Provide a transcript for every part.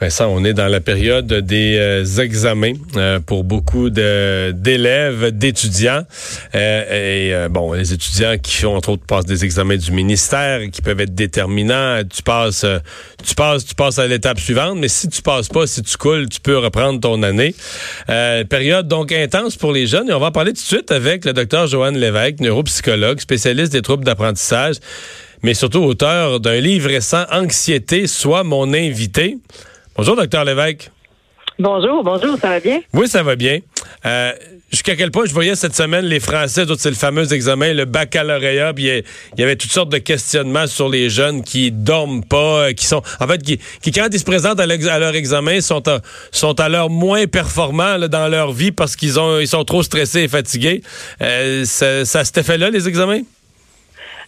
Vincent, on est dans la période des euh, examens euh, pour beaucoup d'élèves, d'étudiants. Euh, et euh, bon, les étudiants qui entre autres passent des examens du ministère qui peuvent être déterminants. Tu passes, euh, tu passes, tu passes à l'étape suivante. Mais si tu passes pas, si tu coules, tu peux reprendre ton année. Euh, période donc intense pour les jeunes. Et on va en parler tout de suite avec le docteur Joanne Lévesque, neuropsychologue, spécialiste des troubles d'apprentissage, mais surtout auteur d'un livre récent, Anxiété, soit mon invité. Bonjour, docteur Lévesque. Bonjour, bonjour, ça va bien? Oui, ça va bien. Euh, Jusqu'à quel point je voyais cette semaine les Français, c'est le fameux examen, le baccalauréat, puis il y avait toutes sortes de questionnements sur les jeunes qui dorment pas, euh, qui sont, en fait, qui, qui quand ils se présentent à, leur examen sont à, sont à l'heure moins performants là, dans leur vie parce qu'ils ont, ils sont trop stressés et fatigués. Euh, ça, ça s'était fait là les examens?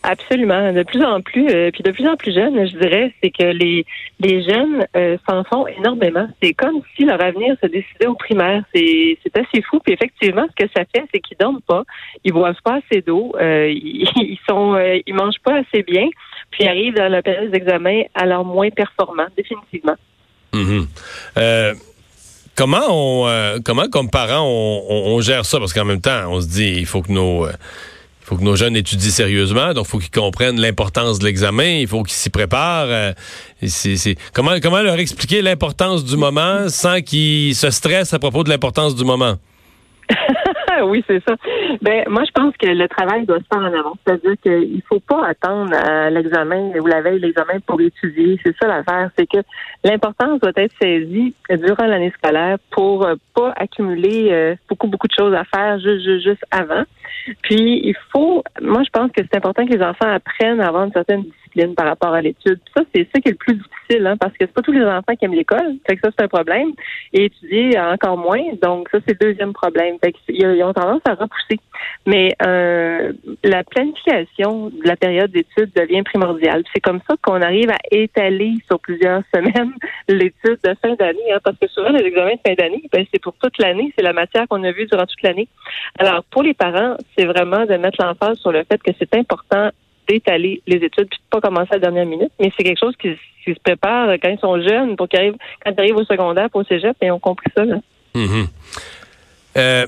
Absolument. De plus en plus, euh, puis de plus en plus jeunes, je dirais, c'est que les, les jeunes euh, s'en font énormément. C'est comme si leur avenir se décidait au primaire. C'est, c'est assez fou. Puis effectivement, ce que ça fait, c'est qu'ils dorment pas, ils boivent pas assez d'eau, euh, ils, sont, ils mangent pas assez bien, puis ils arrivent dans la période d'examen leur moins performants, définitivement. Mhm. Comment on, comment comme parents on, gère ça? Parce qu'en même temps on se dit il faut que nos faut que nos jeunes étudient sérieusement donc il faut qu'ils comprennent l'importance de l'examen il faut qu'ils s'y préparent euh, comment comment leur expliquer l'importance du moment sans qu'ils se stressent à propos de l'importance du moment? Oui, c'est ça. Ben, moi, je pense que le travail doit se faire en avant. C'est-à-dire qu'il faut pas attendre l'examen ou la veille de l'examen pour étudier. C'est ça l'affaire. C'est que l'importance doit être saisie durant l'année scolaire pour euh, pas accumuler euh, beaucoup, beaucoup de choses à faire juste, juste, juste avant. Puis, il faut, moi, je pense que c'est important que les enfants apprennent à avoir une certaine discipline par rapport à l'étude. Ça, c'est ça qui est le plus difficile, hein, parce que c'est pas tous les enfants qui aiment l'école. Fait que ça, c'est un problème. Et étudier encore moins. Donc, ça, c'est le deuxième problème. Fait que c'est- ils ils ont tendance à repousser. Mais euh, la planification de la période d'études devient primordiale. C'est comme ça qu'on arrive à étaler sur plusieurs semaines l'étude de fin d'année, hein, parce que souvent les examens de fin d'année, ben, c'est pour toute l'année, c'est la matière qu'on a vue durant toute l'année. Alors pour les parents, c'est vraiment de mettre l'emphase sur le fait que c'est important d'étaler les études puis de pas commencer à la dernière minute, mais c'est quelque chose qui, se prépare quand ils sont jeunes pour qu'ils arrivent quand ils arrivent au secondaire, pour au cégep, et ont compris ça. Là. Mhm. Euh,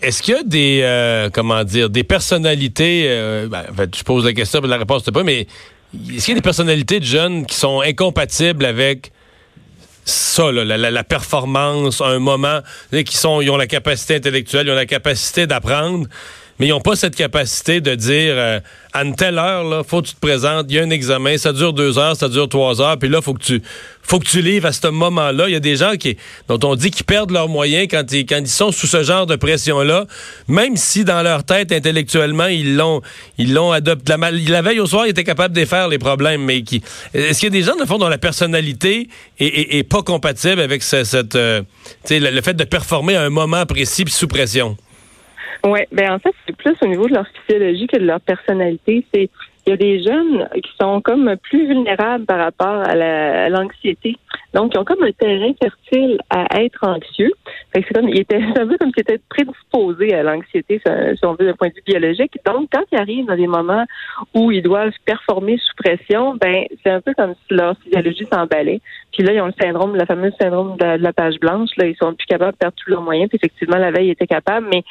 Est-ce qu'il y a des euh, comment dire des personnalités euh, ben, en fait, je pose la question, mais la réponse n'est pas, mais est-ce qu'il y a des personnalités de jeunes qui sont incompatibles avec ça, là, la, la- performance, un moment, qui sont, ils ont la capacité intellectuelle, ils ont la capacité d'apprendre, mais ils n'ont pas cette capacité de dire euh, à une telle heure, là, faut que tu te présentes, il y a un examen, ça dure deux heures, ça dure trois heures, puis là, faut que tu faut que tu livres à ce moment-là. Il y a des gens qui dont on dit qu'ils perdent leurs moyens quand ils, quand ils sont sous ce genre de pression-là, même si dans leur tête, intellectuellement, ils l'ont ils l'ont adopté. La, veille au soir, ils étaient capables de faire les problèmes, mais qui. Est-ce qu'il y a des gens, dans le fond, dont la personnalité est, pas compatible avec ce- cette, euh, le, le fait de performer à un moment précis sous pression? Oui, ben en fait, c'est plus au niveau de leur physiologie que de leur personnalité. C'est il y a des jeunes qui sont comme plus vulnérables par rapport à la- à l'anxiété. Donc, ils ont comme un terrain fertile à être anxieux. C'est comme, ils étaient, un peu comme s'ils étaient prédisposés à l'anxiété, si on veut, d'un point de vue biologique. Donc, quand ils arrivent dans des moments où ils doivent performer sous pression, ben, c'est un peu comme si leur physiologie s'emballait. Puis là, ils ont le syndrome, le fameux syndrome de la, de la page blanche. Là, ils sont plus capables de perdre tous leurs moyens. Puis effectivement, la veille, ils étaient capables, mais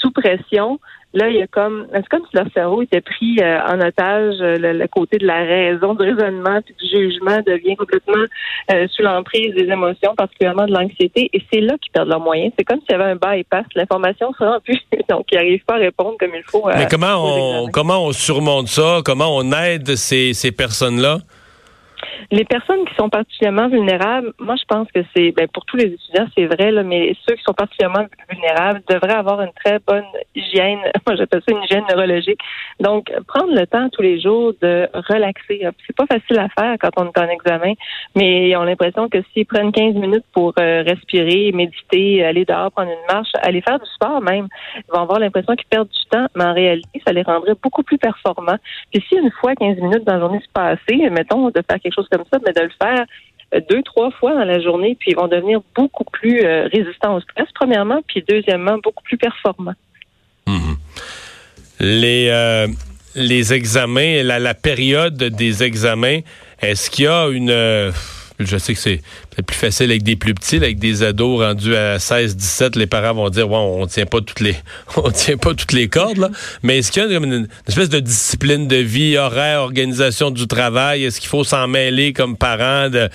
sous pression, là, il y a comme, c'est comme si leur cerveau était pris euh, en otage. euh, Le, le côté de la raison, du raisonnement, puis du jugement devient complètement euh, sous l'emprise des émotions, particulièrement de l'anxiété. Et c'est là qu'ils perdent leurs moyens. C'est comme s'il y avait un bypass. L'information se rend plus. Donc, ils n'arrivent pas à répondre comme il faut. à- Mais comment on, comment on surmonte ça? Comment on aide ces, ces personnes-là? Les personnes qui sont particulièrement vulnérables, moi je pense que c'est ben, pour tous les étudiants, c'est vrai, là, mais ceux qui sont particulièrement vulnérables devraient avoir une très bonne hygiène, moi j'appelle ça une hygiène neurologique. Donc, prendre le temps tous les jours de relaxer. C'est pas facile à faire quand on est en examen, mais ils ont l'impression que s'ils prennent 15 minutes pour euh, respirer, méditer, aller dehors, prendre une marche, aller faire du sport même, ils vont avoir l'impression qu'ils perdent du temps, mais en réalité, ça les rendrait beaucoup plus performants. Puis si une fois 15 minutes dans la journée se passer, mettons, de faire quelque chose ça, mais de le faire euh, deux, trois fois dans la journée, puis ils vont devenir beaucoup plus euh, résistants au stress, premièrement, puis deuxièmement, beaucoup plus performants. Mhm. Les, euh, les examens, la, la période des examens, est-ce qu'il y a une je sais que c'est plus facile avec des plus petits, avec des ados rendus à 16, 17, les parents vont dire, ouais, on tient pas toutes les, on tient pas toutes les cordes, là. Mais est-ce qu'il y a une, espèce de discipline de vie, horaire, organisation du travail? Est-ce qu'il faut s'en mêler comme parent de,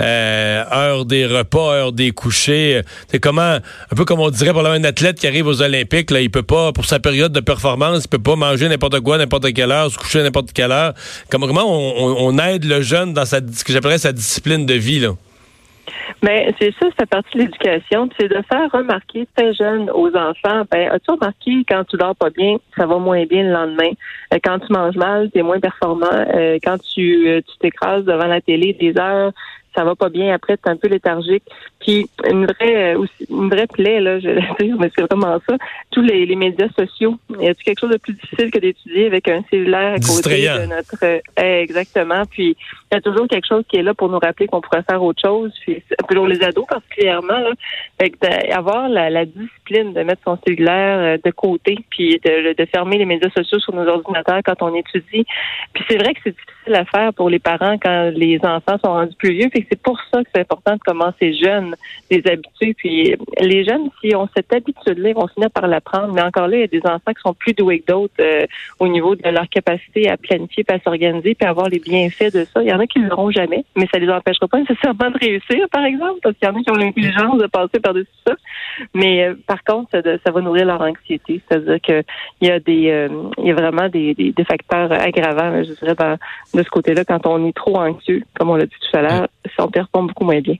euh, heure des repas, heure des couchers? C'est comment, un peu comme on dirait pour un athlète qui arrive aux Olympiques, là, il peut pas, pour sa période de performance, il peut pas manger n'importe quoi, n'importe quelle heure, se coucher n'importe quelle heure. Comment, comment on, aide le jeune dans sa, ce que j'appellerais sa discipline de vie, là? Mais c'est ça, c'est partie de l'éducation, c'est de faire remarquer très jeune aux enfants, ben, as-tu remarqué quand tu dors pas bien, ça va moins bien le lendemain? Euh, quand tu manges mal, tu es moins performant. Euh, quand tu euh, tu t'écrases devant la télé des heures, ça va pas bien après, es un peu léthargique. Puis une vraie euh, une vraie plaie, là, je vais dire, mais c'est vraiment ça. Tous les, les médias sociaux. Y a quelque chose de plus difficile que d'étudier avec un cellulaire à côté de notre euh, exactement. Puis il y a toujours quelque chose qui est là pour nous rappeler qu'on pourrait faire autre chose. Puis pour les ados particulièrement, là, fait avoir la, la, discipline de mettre son cellulaire euh, de côté, puis de, de fermer les médias sociaux sur nos ordinateurs quand on étudie. Puis c'est vrai que c'est difficile à faire pour les parents quand les enfants sont rendus plus vieux. Puis c'est pour ça que c'est important de commencer jeune des habitudes. Puis les jeunes, si ont cette habitude-là, ils vont finir par l'apprendre. Mais encore là, il y a des enfants qui sont plus doués que d'autres euh, au niveau de leur capacité à planifier, puis à s'organiser, puis à avoir les bienfaits de ça. Il y en a qui ne l'auront jamais, mais ça les empêchera pas nécessairement de réussir, par exemple, parce qu'il y en a qui ont l'intelligence de passer par-dessus ça. Mais euh, par contre, ça, va nourrir leur anxiété. C'est-à-dire qu'il y a des, euh, il y a vraiment des, facteurs aggravants, je dirais, de ce côté-là, quand on est trop anxieux, comme on l'a dit tout à l'heure, on performe beaucoup moins bien.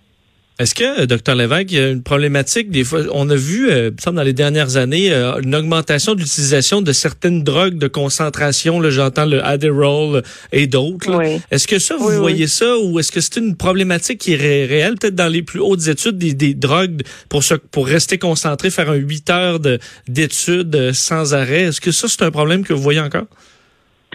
Est-ce que, euh, docteur Lévesque, il y a une problématique des fois, on a vu, euh, dans les dernières années, euh, une augmentation d'utilisation de certaines drogues de concentration, là, j'entends le Adderall et d'autres. Est-ce que ça, vous voyez ça, ou est-ce que c'est une problématique qui est réelle, peut-être dans les plus hautes études, des, des drogues pour, rester concentré, faire un 8 heures d'études sans arrêt? Est-ce que ça, c'est un problème que vous voyez encore?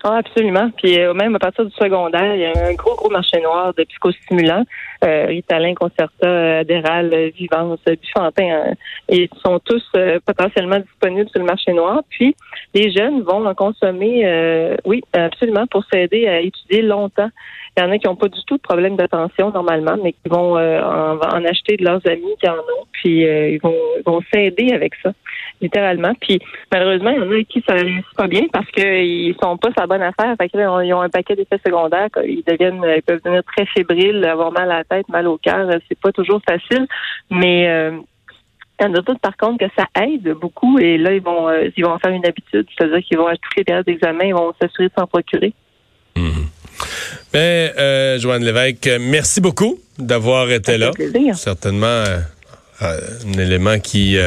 Ah, absolument. Puis euh, même à partir du secondaire, il y a un gros, gros marché noir de psychostimulants. Euh, Ritalin, Concerta, Adderall, Vivance, Bufantin. Hein. ils sont tous euh, potentiellement disponibles sur le marché noir. Puis les jeunes vont en consommer, euh, oui, absolument, pour s'aider à étudier longtemps. Il y en a qui n'ont pas du tout de problème d'attention normalement, mais qui vont en, en, acheter de leurs amis qui en ont, puis ils vont, vont s'aider avec ça littéralement. Puis malheureusement, il y en a qui ça réussit pas bien parce qu'ils sont pas sa bonne affaire. Fait ils ont un paquet d'effets secondaires. Ils deviennent, ils peuvent devenir très fébriles, avoir mal à la tête, mal au cœur. C'est pas toujours facile, mais euh, il y en a d'autres, par contre, que ça aide beaucoup. Et là, ils vont, euh, ils vont faire une habitude, c'est-à-dire qu'ils vont à toutes les périodes d'examen, ils vont s'assurer de s'en procurer. Mmh. Ben, euh, Joanne Lévesque, merci beaucoup d'avoir été là. Plaisir. Certainement euh, un élément qui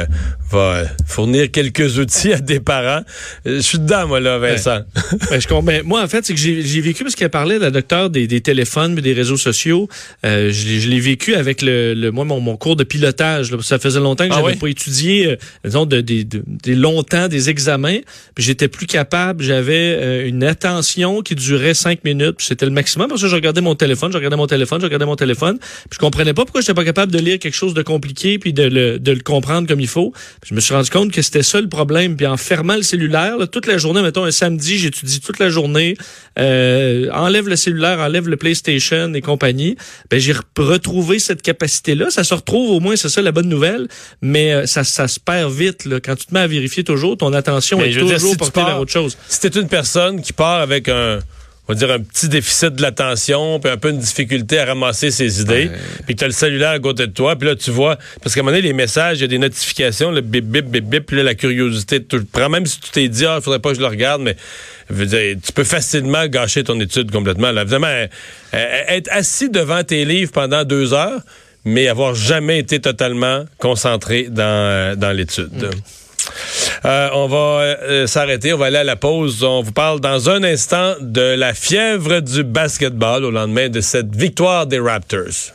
va fournir quelques outils à des parents. Euh, je suis dedans, moi, là, Vincent. Ben, je ben, moi, en fait, c'est que j'ai vécu, parce qu'elle parlait, la docteur, des, des téléphones, des réseaux sociaux. Euh, je, l'ai vécu avec le, le moi, mon, mon, cours de pilotage. Là, ça faisait longtemps que ah j'avais pas étudié, euh, disons, de, de, de, longtemps des examens. Puis j'étais plus capable. J'avais euh, une attention qui durait cinq minutes. C'était le maximum. Parce que je regardais mon téléphone, je regardais mon téléphone, je regardais mon téléphone. Puis je comprenais pas pourquoi j'étais pas capable de lire quelque chose de compliqué puis de le, de le comprendre comme il faut. Je me suis rendu compte que c'était ça le problème. Puis en fermant le cellulaire, toute la journée, mettons un samedi, j'étudie toute la journée, euh, enlève le cellulaire, enlève le PlayStation et compagnie. Ben j'ai retrouvé cette capacité-là. Ça se retrouve au moins, c'est ça la bonne nouvelle. Mais euh, ça, ça se perd vite là. quand tu te mets à vérifier toujours. Ton attention est toujours portée vers autre chose. Si t'es une personne qui part avec un on va dire, un petit déficit de l'attention, puis un peu une difficulté à ramasser ses idées, puis tu as le cellulaire à côté de toi, puis là, tu vois, parce qu'à un moment donné, les messages, il y a des notifications, le bip, bip, bip, bip, puis là, la curiosité te prend, même si tu t'es dit, ah, il faudrait pas que je le regarde, mais veux dire, tu peux facilement gâcher ton étude complètement. Là. Évidemment, euh, euh, être assis devant tes livres pendant deux heures, mais avoir jamais été totalement concentré dans, euh, dans l'étude. Mm. Euh, on va euh, s'arrêter, on va aller à la pause. On vous parle dans un instant de la fièvre du basketball au lendemain de cette victoire des Raptors.